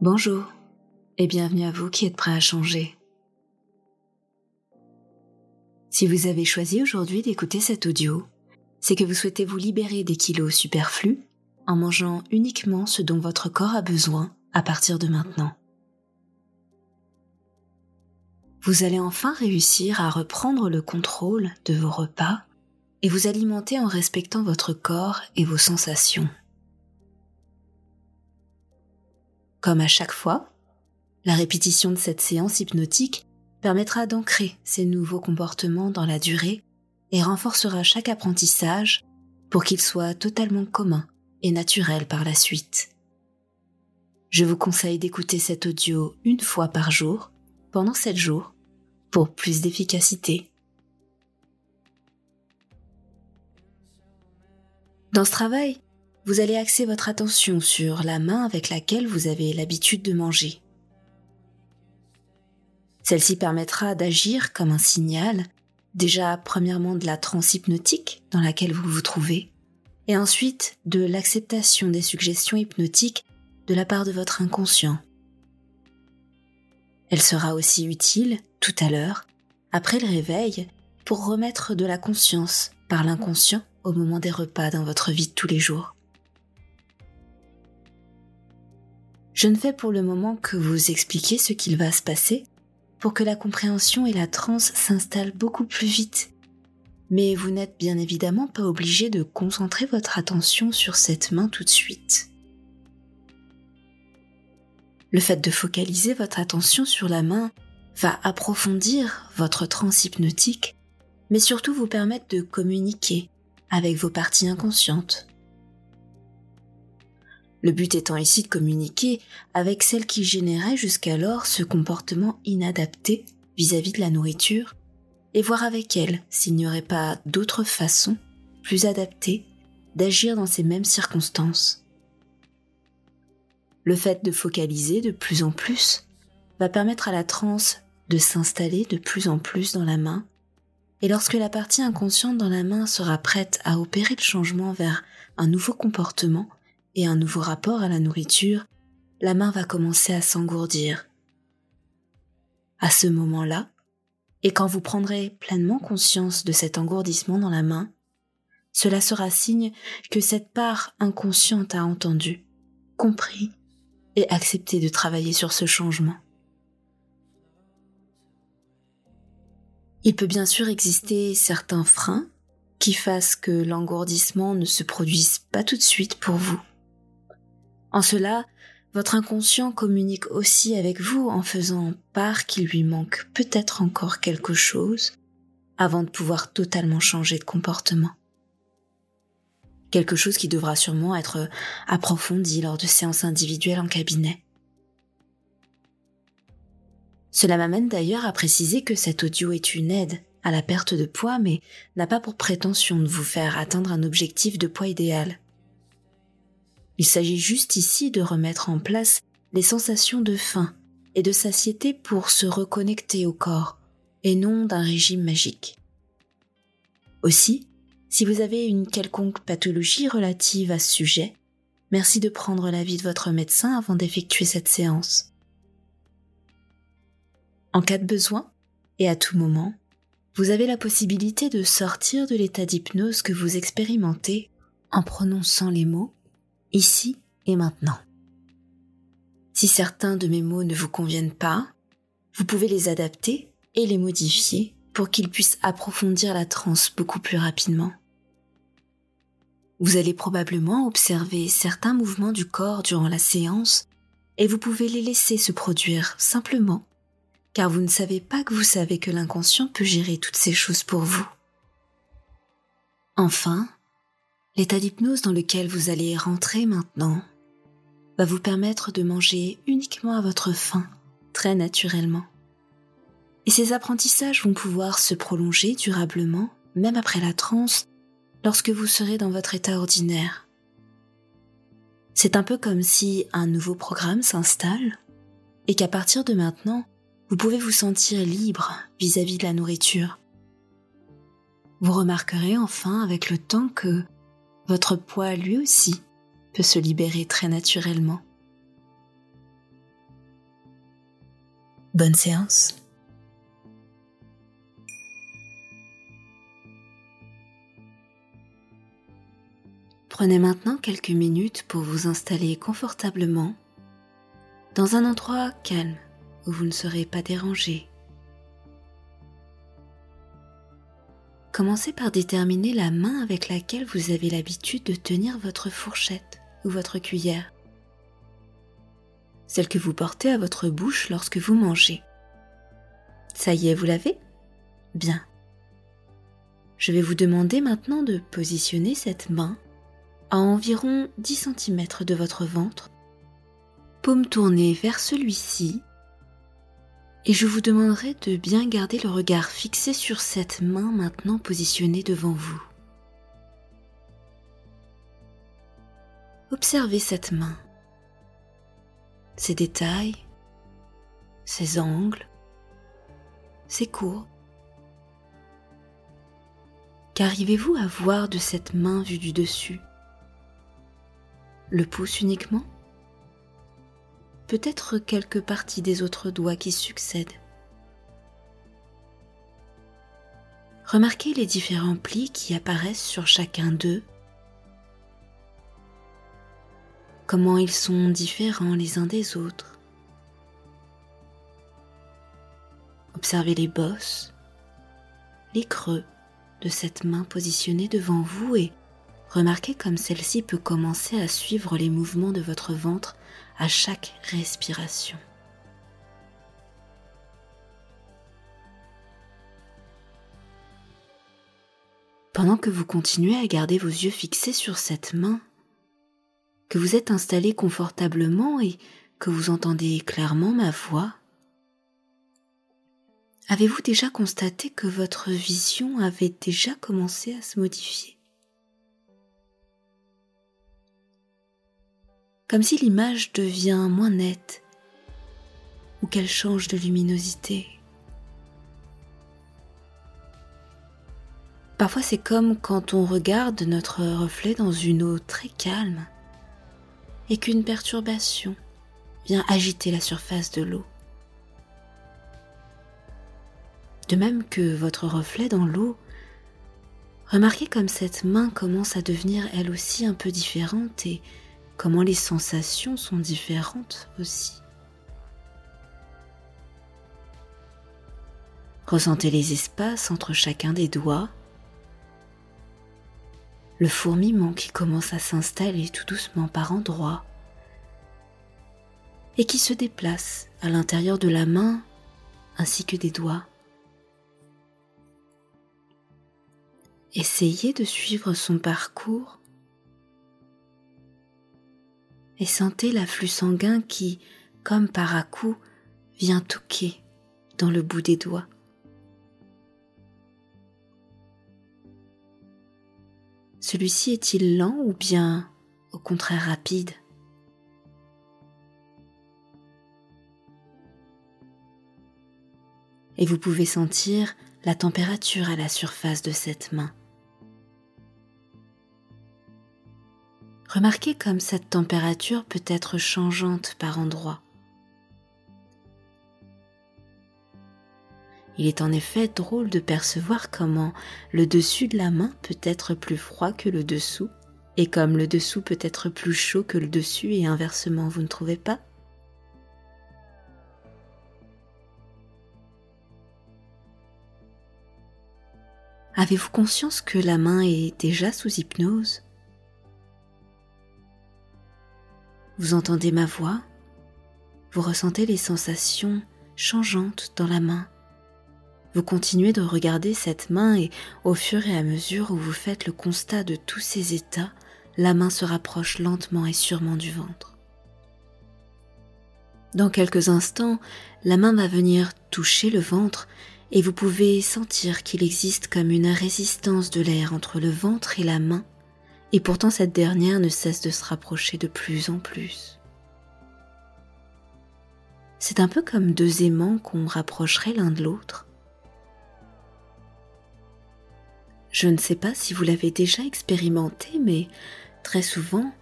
Bonjour et bienvenue à vous qui êtes prêts à changer. Si vous avez choisi aujourd'hui d'écouter cet audio, c'est que vous souhaitez vous libérer des kilos superflus en mangeant uniquement ce dont votre corps a besoin à partir de maintenant. Vous allez enfin réussir à reprendre le contrôle de vos repas et vous alimenter en respectant votre corps et vos sensations. Comme à chaque fois, la répétition de cette séance hypnotique permettra d'ancrer ces nouveaux comportements dans la durée et renforcera chaque apprentissage pour qu'il soit totalement commun et naturel par la suite. Je vous conseille d'écouter cet audio une fois par jour pendant 7 jours pour plus d'efficacité. Dans ce travail, vous allez axer votre attention sur la main avec laquelle vous avez l'habitude de manger. Celle-ci permettra d'agir comme un signal, déjà premièrement de la transe hypnotique dans laquelle vous vous trouvez, et ensuite de l'acceptation des suggestions hypnotiques de la part de votre inconscient. Elle sera aussi utile, tout à l'heure, après le réveil, pour remettre de la conscience par l'inconscient au moment des repas dans votre vie de tous les jours. Je ne fais pour le moment que vous expliquer ce qu'il va se passer pour que la compréhension et la transe s'installent beaucoup plus vite. Mais vous n'êtes bien évidemment pas obligé de concentrer votre attention sur cette main tout de suite. Le fait de focaliser votre attention sur la main va approfondir votre transe hypnotique, mais surtout vous permettre de communiquer avec vos parties inconscientes. Le but étant ici de communiquer avec celle qui générait jusqu'alors ce comportement inadapté vis-à-vis de la nourriture et voir avec elle s'il n'y aurait pas d'autres façons plus adaptées d'agir dans ces mêmes circonstances. Le fait de focaliser de plus en plus va permettre à la transe de s'installer de plus en plus dans la main, et lorsque la partie inconsciente dans la main sera prête à opérer le changement vers un nouveau comportement, et un nouveau rapport à la nourriture, la main va commencer à s'engourdir. À ce moment-là, et quand vous prendrez pleinement conscience de cet engourdissement dans la main, cela sera signe que cette part inconsciente a entendu, compris et accepté de travailler sur ce changement. Il peut bien sûr exister certains freins qui fassent que l'engourdissement ne se produise pas tout de suite pour vous. En cela, votre inconscient communique aussi avec vous en faisant part qu'il lui manque peut-être encore quelque chose avant de pouvoir totalement changer de comportement. Quelque chose qui devra sûrement être approfondi lors de séances individuelles en cabinet. Cela m'amène d'ailleurs à préciser que cet audio est une aide à la perte de poids mais n'a pas pour prétention de vous faire atteindre un objectif de poids idéal. Il s'agit juste ici de remettre en place les sensations de faim et de satiété pour se reconnecter au corps, et non d'un régime magique. Aussi, si vous avez une quelconque pathologie relative à ce sujet, merci de prendre l'avis de votre médecin avant d'effectuer cette séance. En cas de besoin, Et à tout moment, vous avez la possibilité de sortir de l'état d'hypnose que vous expérimentez en prononçant les mots ici et maintenant. Si certains de mes mots ne vous conviennent pas, vous pouvez les adapter et les modifier pour qu'ils puissent approfondir la transe beaucoup plus rapidement. Vous allez probablement observer certains mouvements du corps durant la séance et vous pouvez les laisser se produire simplement, car vous ne savez pas que vous savez que l'inconscient peut gérer toutes ces choses pour vous. Enfin, l'état d'hypnose dans lequel vous allez rentrer maintenant va vous permettre de manger uniquement à votre faim, très naturellement. Et ces apprentissages vont pouvoir se prolonger durablement, même après la transe, lorsque vous serez dans votre état ordinaire. C'est un peu comme si un nouveau programme s'installe et qu'à partir de maintenant, vous pouvez vous sentir libre vis-à-vis de la nourriture. Vous remarquerez enfin avec le temps que votre poids lui aussi peut se libérer très naturellement. Bonne séance. Prenez maintenant quelques minutes pour vous installer confortablement dans un endroit calme où vous ne serez pas dérangé. Commencez par déterminer la main avec laquelle vous avez l'habitude de tenir votre fourchette ou votre cuillère, celle que vous portez à votre bouche lorsque vous mangez. Ça y est, vous l'avez? Bien. Je vais vous demander maintenant de positionner cette main à environ 10 cm de votre ventre, paume tournée vers celui-ci, et je vous demanderai de bien garder le regard fixé sur cette main maintenant positionnée devant vous. Observez cette main, ses détails, ses angles, ses courbes. Qu'arrivez-vous à voir de cette main vue du dessus? Le pouce uniquement? Peut-être quelques parties des autres doigts qui succèdent. Remarquez les différents plis qui apparaissent sur chacun d'eux. Comment ils sont différents les uns des autres. Observez les bosses, les creux de cette main positionnée devant vous et Remarquez comme celle-ci peut commencer à suivre les mouvements de votre ventre à chaque respiration. Pendant que vous continuez à garder vos yeux fixés sur cette main, que vous êtes installé confortablement et que vous entendez clairement ma voix, avez-vous déjà constaté que votre vision avait déjà commencé à se modifier? Comme si l'image devient moins nette ou qu'elle change de luminosité. Parfois c'est comme quand on regarde notre reflet dans une eau très calme et qu'une perturbation vient agiter la surface de l'eau. De même que votre reflet dans l'eau, remarquez comme cette main commence à devenir elle aussi un peu différente et comment les sensations sont différentes aussi. Ressentez les espaces entre chacun des doigts, le fourmillement qui commence à s'installer tout doucement par endroits et qui se déplace à l'intérieur de la main ainsi que des doigts. Essayez de suivre son parcours et sentez l'afflux sanguin qui, comme par à coup, vient toquer dans le bout des doigts. Celui-ci est-il lent ou bien au contraire rapide? Et vous pouvez sentir la température à la surface de cette main. Remarquez comme cette température peut être changeante par endroits. Il est en effet drôle de percevoir comment le dessus de la main peut être plus froid que le dessous, et comme le dessous peut être plus chaud que le dessus et inversement, vous ne trouvez pas? Avez-vous conscience que la main est déjà sous hypnose? Vous entendez ma voix? Vous ressentez les sensations changeantes dans la main. Vous continuez de regarder cette main et au fur et à mesure où vous faites le constat de tous ces états, la main se rapproche lentement et sûrement du ventre. Dans quelques instants, la main va venir toucher le ventre et vous pouvez sentir qu'il existe comme une résistance de l'air entre le ventre et la main, et pourtant cette dernière ne cesse de se rapprocher de plus en plus. C'est un peu comme deux aimants qu'on rapprocherait l'un de l'autre. Je ne sais pas si vous l'avez déjà expérimenté, mais très souvent,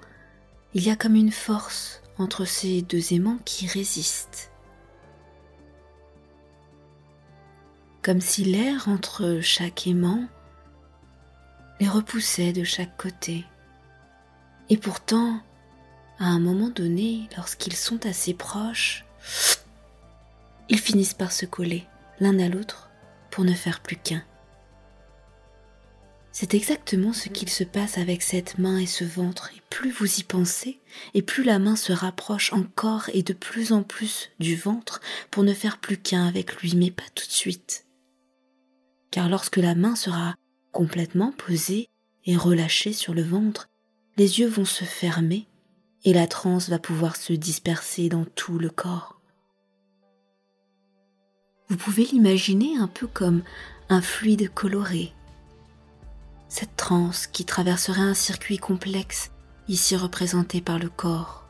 il y a comme une force entre ces deux aimants qui résistent. Comme si l'air entre chaque aimant les repoussait de chaque côté. Et pourtant, à un moment donné, lorsqu'ils sont assez proches, ils finissent par se coller l'un à l'autre pour ne faire plus qu'un. C'est exactement ce qu'il se passe avec cette main et ce ventre, et plus vous y pensez, et plus la main se rapproche encore et de plus en plus du ventre pour ne faire plus qu'un avec lui, mais pas tout de suite. Car lorsque la main sera complètement posée et relâchée sur le ventre, les yeux vont se fermer et la transe va pouvoir se disperser dans tout le corps. Vous pouvez l'imaginer un peu comme un fluide coloré cette transe qui traverserait un circuit complexe ici représenté par le corps.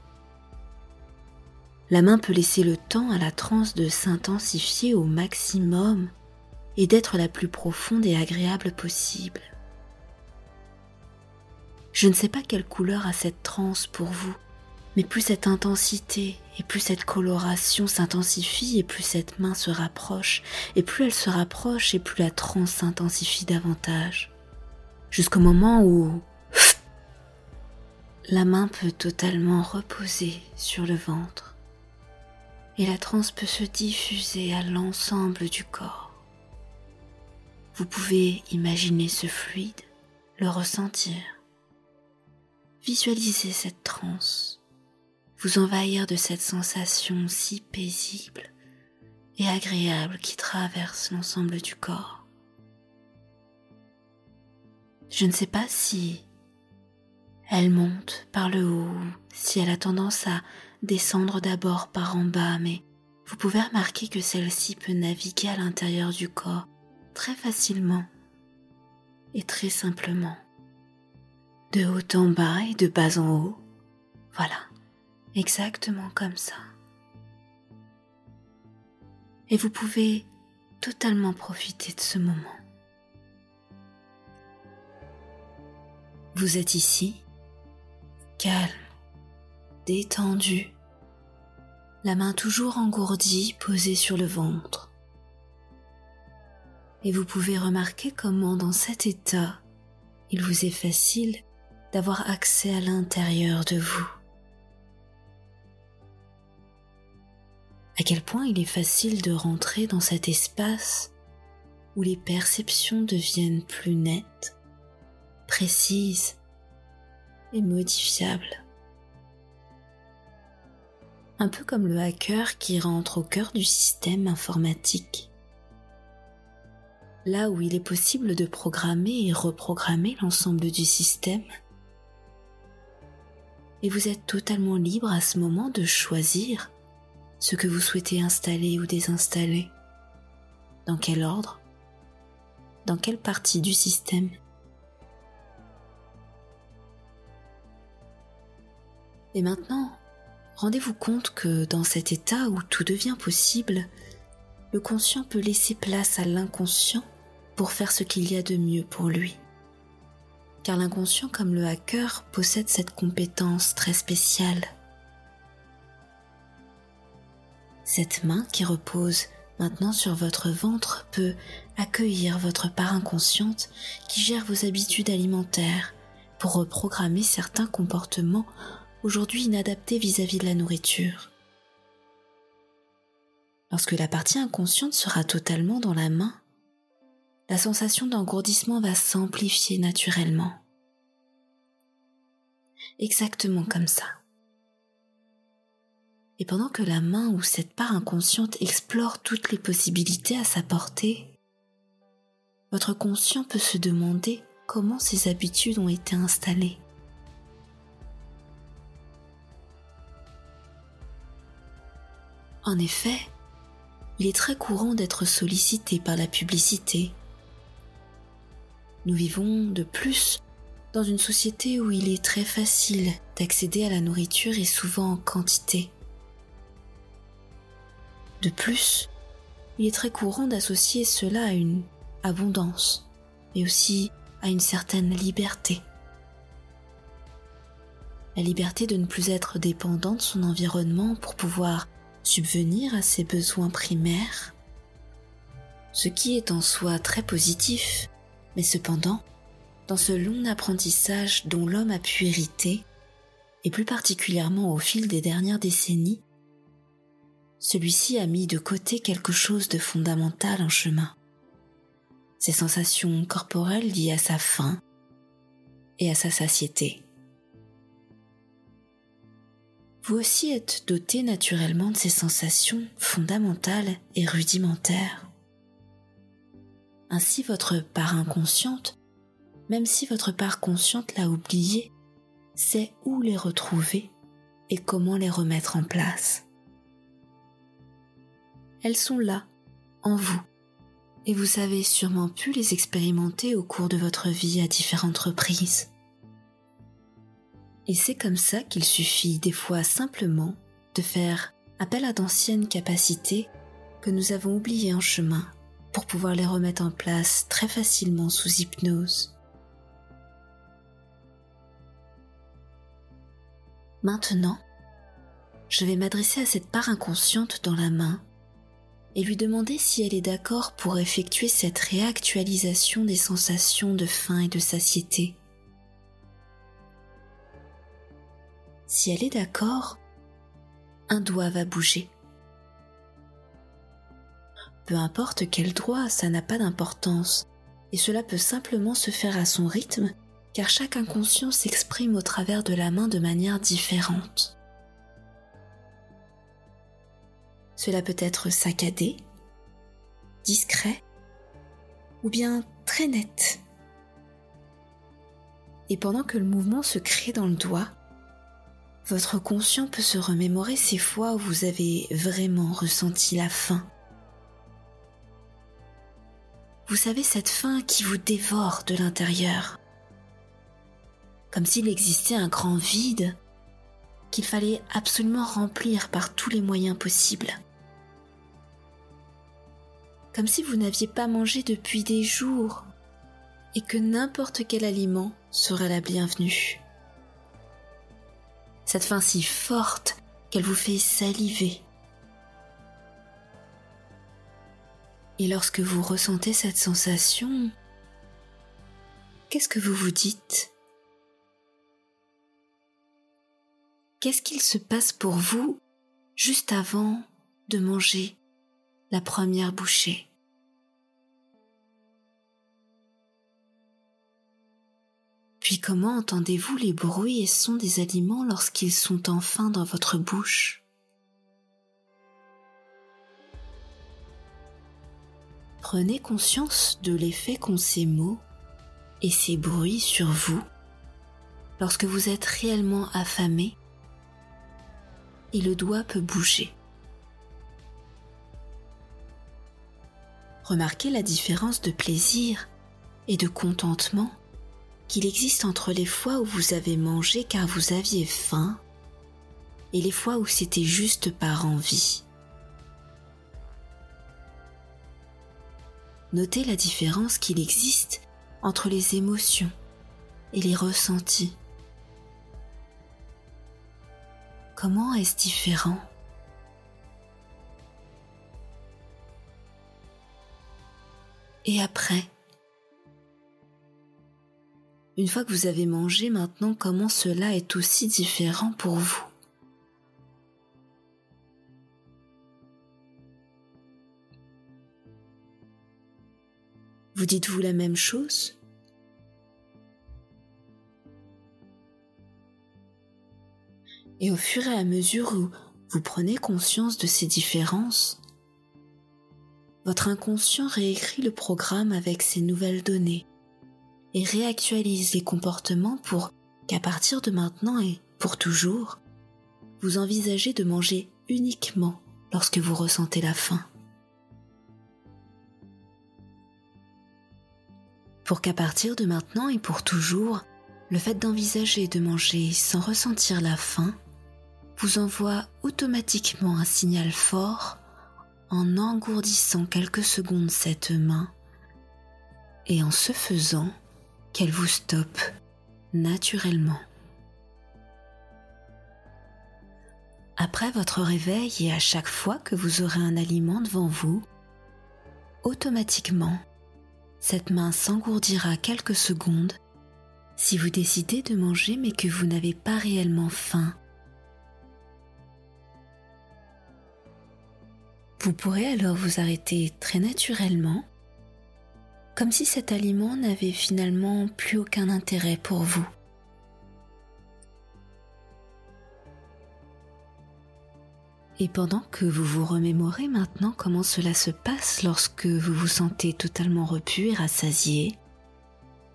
La main peut laisser le temps à la transe de s'intensifier au maximum et d'être la plus profonde et agréable possible. Je ne sais pas quelle couleur a cette transe pour vous, mais plus cette intensité et plus cette coloration s'intensifie et plus cette main se rapproche, et plus elle se rapproche et plus la transe s'intensifie davantage jusqu'au moment où la main peut totalement reposer sur le ventre et la transe peut se diffuser à l'ensemble du corps. Vous pouvez imaginer ce fluide, le ressentir, visualiser cette transe, vous envahir de cette sensation si paisible et agréable qui traverse l'ensemble du corps. Je ne sais pas si elle monte par le haut, si elle a tendance à descendre d'abord par en bas, mais vous pouvez remarquer que celle-ci peut naviguer à l'intérieur du corps très facilement et très simplement. De haut en bas et de bas en haut. Voilà, exactement comme ça. Et vous pouvez totalement profiter de ce moment. Vous êtes ici, calme, détendu, la main toujours engourdie posée sur le ventre. Et vous pouvez remarquer comment dans cet état, il vous est facile d'avoir accès à l'intérieur de vous. À quel point il est facile de rentrer dans cet espace où les perceptions deviennent plus nettes, précise et modifiable. Un peu comme le hacker qui rentre au cœur du système informatique. Là où il est possible de programmer et reprogrammer l'ensemble du système. Et vous êtes totalement libre à ce moment de choisir ce que vous souhaitez installer ou désinstaller. Dans quel ordre? Dans quelle partie du système? Et maintenant, rendez-vous compte que dans cet état où tout devient possible, le conscient peut laisser place à l'inconscient pour faire ce qu'il y a de mieux pour lui. Car l'inconscient comme le hacker possède cette compétence très spéciale. Cette main qui repose maintenant sur votre ventre peut accueillir votre part inconsciente qui gère vos habitudes alimentaires pour reprogrammer certains comportements aujourd'hui inadaptés vis-à-vis de la nourriture. Lorsque la partie inconsciente sera totalement dans la main, la sensation d'engourdissement va s'amplifier naturellement. Exactement comme ça. Et pendant que la main ou cette part inconsciente explore toutes les possibilités à sa portée, votre conscient peut se demander comment ces habitudes ont été installées. En effet, il est très courant d'être sollicité par la publicité. Nous vivons de plus dans une société où il est très facile d'accéder à la nourriture et souvent en quantité. De plus, il est très courant d'associer cela à une abondance, et aussi à une certaine liberté. La liberté de ne plus être dépendant de son environnement pour pouvoir subvenir à ses besoins primaires, ce qui est en soi très positif, mais cependant, dans ce long apprentissage dont l'homme a pu hériter, et plus particulièrement au fil des dernières décennies, celui-ci a mis de côté quelque chose de fondamental en chemin. Ses sensations corporelles liées à sa faim et à sa satiété. Vous aussi êtes doté naturellement de ces sensations fondamentales et rudimentaires. Ainsi votre part inconsciente, même si votre part consciente l'a oublié, sait où les retrouver et comment les remettre en place. Elles sont là, en vous, et vous avez sûrement pu les expérimenter au cours de votre vie à différentes reprises. Et c'est comme ça qu'il suffit des fois simplement de faire appel à d'anciennes capacités que nous avons oubliées en chemin pour pouvoir les remettre en place très facilement sous hypnose. Maintenant, je vais m'adresser à cette part inconsciente dans la main et lui demander si elle est d'accord pour effectuer cette réactualisation des sensations de faim et de satiété. Si elle est d'accord, un doigt va bouger. Peu importe quel doigt, ça n'a pas d'importance, et cela peut simplement se faire à son rythme, car chaque inconscient s'exprime au travers de la main de manière différente. Cela peut être saccadé, discret ou bien très net. Et pendant que le mouvement se crée dans le doigt, votre conscient peut se remémorer ces fois où vous avez vraiment ressenti la faim. Vous savez cette faim qui vous dévore de l'intérieur, comme s'il existait un grand vide qu'il fallait absolument remplir par tous les moyens possibles comme si vous n'aviez pas mangé depuis des jours et que n'importe quel aliment serait la bienvenue. Cette faim si forte qu'elle vous fait saliver. Et lorsque vous ressentez cette sensation, qu'est-ce que vous vous dites? Qu'est-ce qu'il se passe pour vous juste avant de manger la première bouchée? Puis comment entendez-vous les bruits et sons des aliments lorsqu'ils sont enfin dans votre bouche? Prenez conscience de l'effet qu'ont ces mots et ces bruits sur vous lorsque vous êtes réellement affamé et le doigt peut bouger. remarquez la différence de plaisir et de contentement qu'il existe entre les fois où vous avez mangé car vous aviez faim et les fois où c'était juste par envie. Notez la différence qu'il existe entre les émotions et les ressentis. Comment est-ce différent? Et après? Une fois que vous avez mangé maintenant, comment cela est aussi différent pour vous? Vous dites-vous la même chose? Et au fur et à mesure où vous prenez conscience de ces différences, votre inconscient réécrit le programme avec ces nouvelles données et réactualise les comportements pour qu'à partir de maintenant et pour toujours, vous envisagez de manger uniquement lorsque vous ressentez la faim. Pour qu'à partir de maintenant et pour toujours, le fait d'envisager de manger sans ressentir la faim vous envoie automatiquement un signal fort en engourdissant quelques secondes cette main et en ce faisant qu'elle vous stoppe naturellement. Après votre réveil et à chaque fois que vous aurez un aliment devant vous, automatiquement, cette main s'engourdira quelques secondes si vous décidez de manger mais que vous n'avez pas réellement faim Vous pourrez alors vous arrêter très naturellement, comme si cet aliment n'avait finalement plus aucun intérêt pour vous. Et pendant que vous vous remémorez maintenant comment cela se passe lorsque vous vous sentez totalement repu et rassasié,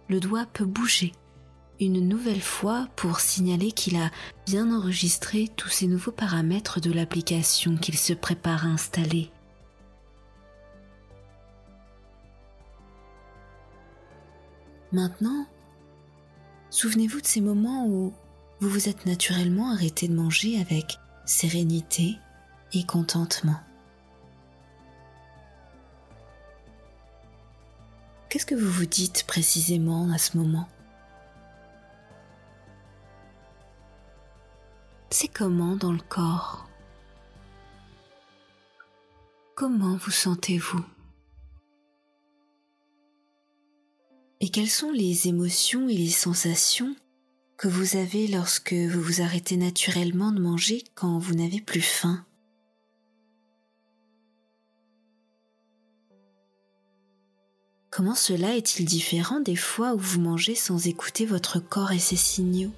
le doigt peut bouger une nouvelle fois pour signaler qu'il a bien enregistré tous ces nouveaux paramètres de l'application qu'il se prépare à installer. Maintenant, souvenez-vous de ces moments où vous vous êtes naturellement arrêté de manger avec sérénité et contentement. Qu'est-ce que vous vous dites précisément à ce moment? C'est comment dans le corps? Comment vous sentez-vous? Et quelles sont les émotions et les sensations que vous avez lorsque vous vous arrêtez naturellement de manger quand vous n'avez plus faim? Comment cela est-il différent des fois où vous mangez sans écouter votre corps et ses signaux?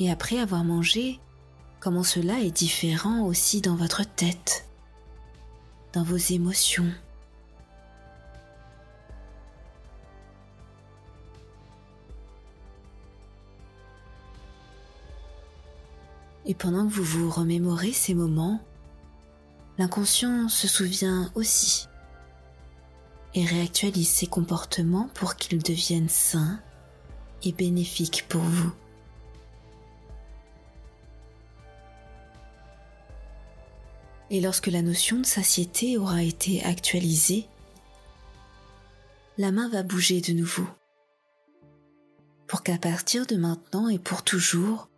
Et après avoir mangé, comment cela est différent aussi dans votre tête, dans vos émotions? Et pendant que vous vous remémorez ces moments, l'inconscient se souvient aussi et réactualise ses comportements pour qu'ils deviennent sains et bénéfiques pour vous. Et lorsque la notion de satiété aura été actualisée, la main va bouger de nouveau pour qu'à partir de maintenant et pour toujours,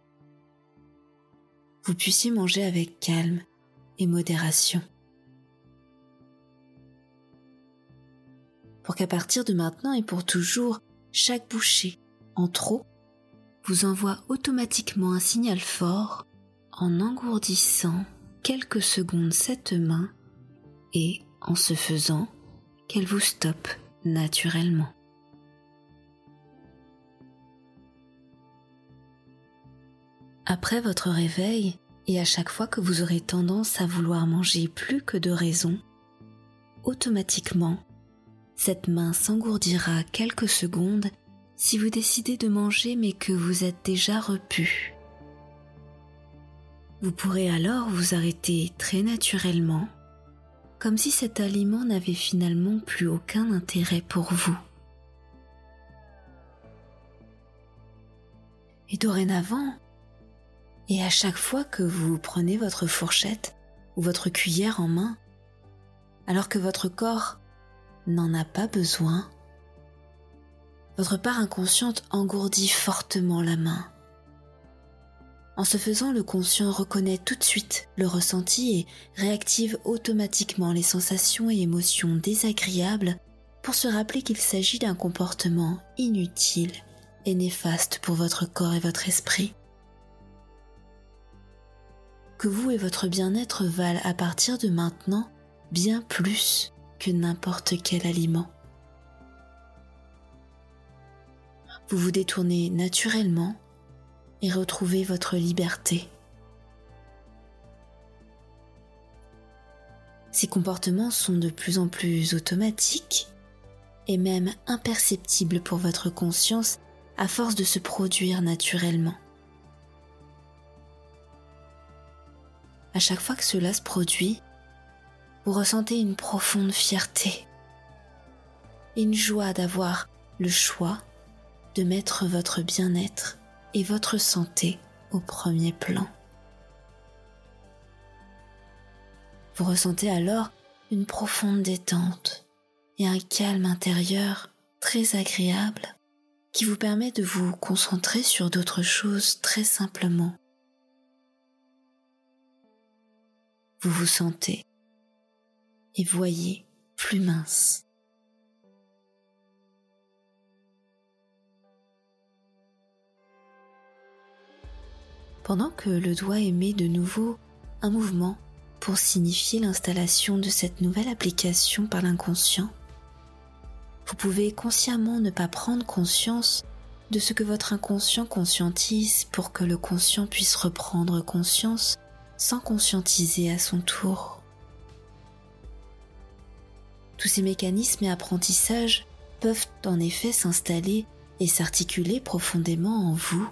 vous puissiez manger avec calme et modération. Pour qu'à partir de maintenant et pour toujours, chaque bouchée en trop vous envoie automatiquement un signal fort en engourdissant quelques secondes cette main et, en ce faisant, qu'elle vous stoppe naturellement. Après votre réveil, et à chaque fois que vous aurez tendance à vouloir manger plus que de raison, automatiquement, cette main s'engourdira quelques secondes si vous décidez de manger mais que vous êtes déjà repu vous pourrez alors vous arrêter très naturellement, comme si cet aliment n'avait finalement plus aucun intérêt pour vous. Et dorénavant, et à chaque fois que vous prenez votre fourchette ou votre cuillère en main, alors que votre corps n'en a pas besoin, votre part inconsciente engourdit fortement la main En ce faisant, le conscient reconnaît tout de suite le ressenti et réactive automatiquement les sensations et émotions désagréables pour se rappeler qu'il s'agit d'un comportement inutile et néfaste pour votre corps et votre esprit. Vous et votre bien-être valent à partir de maintenant bien plus que n'importe quel aliment. Vous vous détournez naturellement et retrouvez votre liberté. Ces comportements sont de plus en plus automatiques et même imperceptibles pour votre conscience à force de se produire naturellement. À chaque fois que cela se produit, vous ressentez une profonde fierté, une joie d'avoir le choix de mettre votre bien-être et votre santé au premier plan. Vous ressentez alors une profonde détente et un calme intérieur très agréable qui vous permet de vous concentrer sur d'autres choses très simplement. Vous vous sentez et voyez plus mince. pendant que le doigt émet de nouveau un mouvement pour signifier l'installation de cette nouvelle application par l'inconscient. Vous pouvez consciemment ne pas prendre conscience de ce que votre inconscient conscientise pour que le conscient puisse reprendre conscience sans conscientiser à son tour. Tous ces mécanismes et apprentissages peuvent en effet s'installer et s'articuler profondément en vous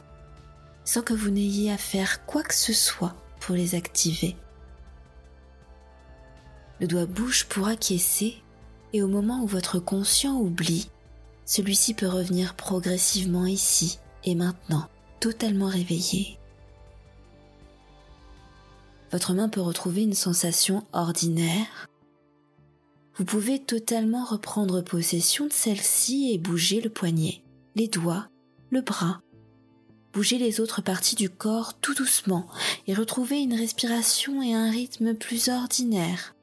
sans que vous n'ayez à faire quoi que ce soit pour les activer. Le doigt bouge pour acquiescer et au moment où votre conscient oublie, celui-ci peut revenir progressivement ici et maintenant, totalement réveillé. Votre main peut retrouver une sensation ordinaire. Vous pouvez totalement reprendre possession de celle-ci et bouger le poignet, les doigts, le bras, Bougez les autres parties du corps tout doucement et retrouvez une respiration et un rythme plus ordinaire.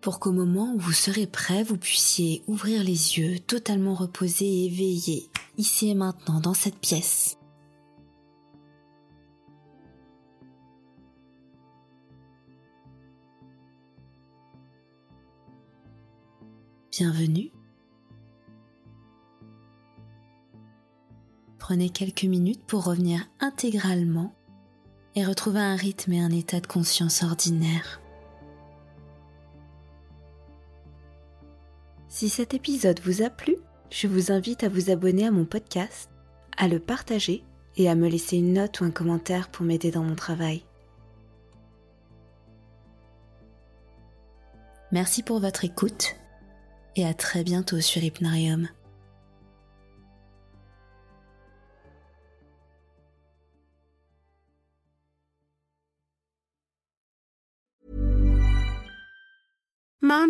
Pour qu'au moment où vous serez prêt, vous puissiez ouvrir les yeux totalement reposés et éveillés, ici et maintenant, dans cette pièce. Bienvenue Prenez quelques minutes pour revenir intégralement et retrouver un rythme et un état de conscience ordinaire. Si cet épisode vous a plu, je vous invite à vous abonner à mon podcast, à le partager et à me laisser une note ou un commentaire pour m'aider dans mon travail. Merci pour votre écoute et à très bientôt sur Hypnarium.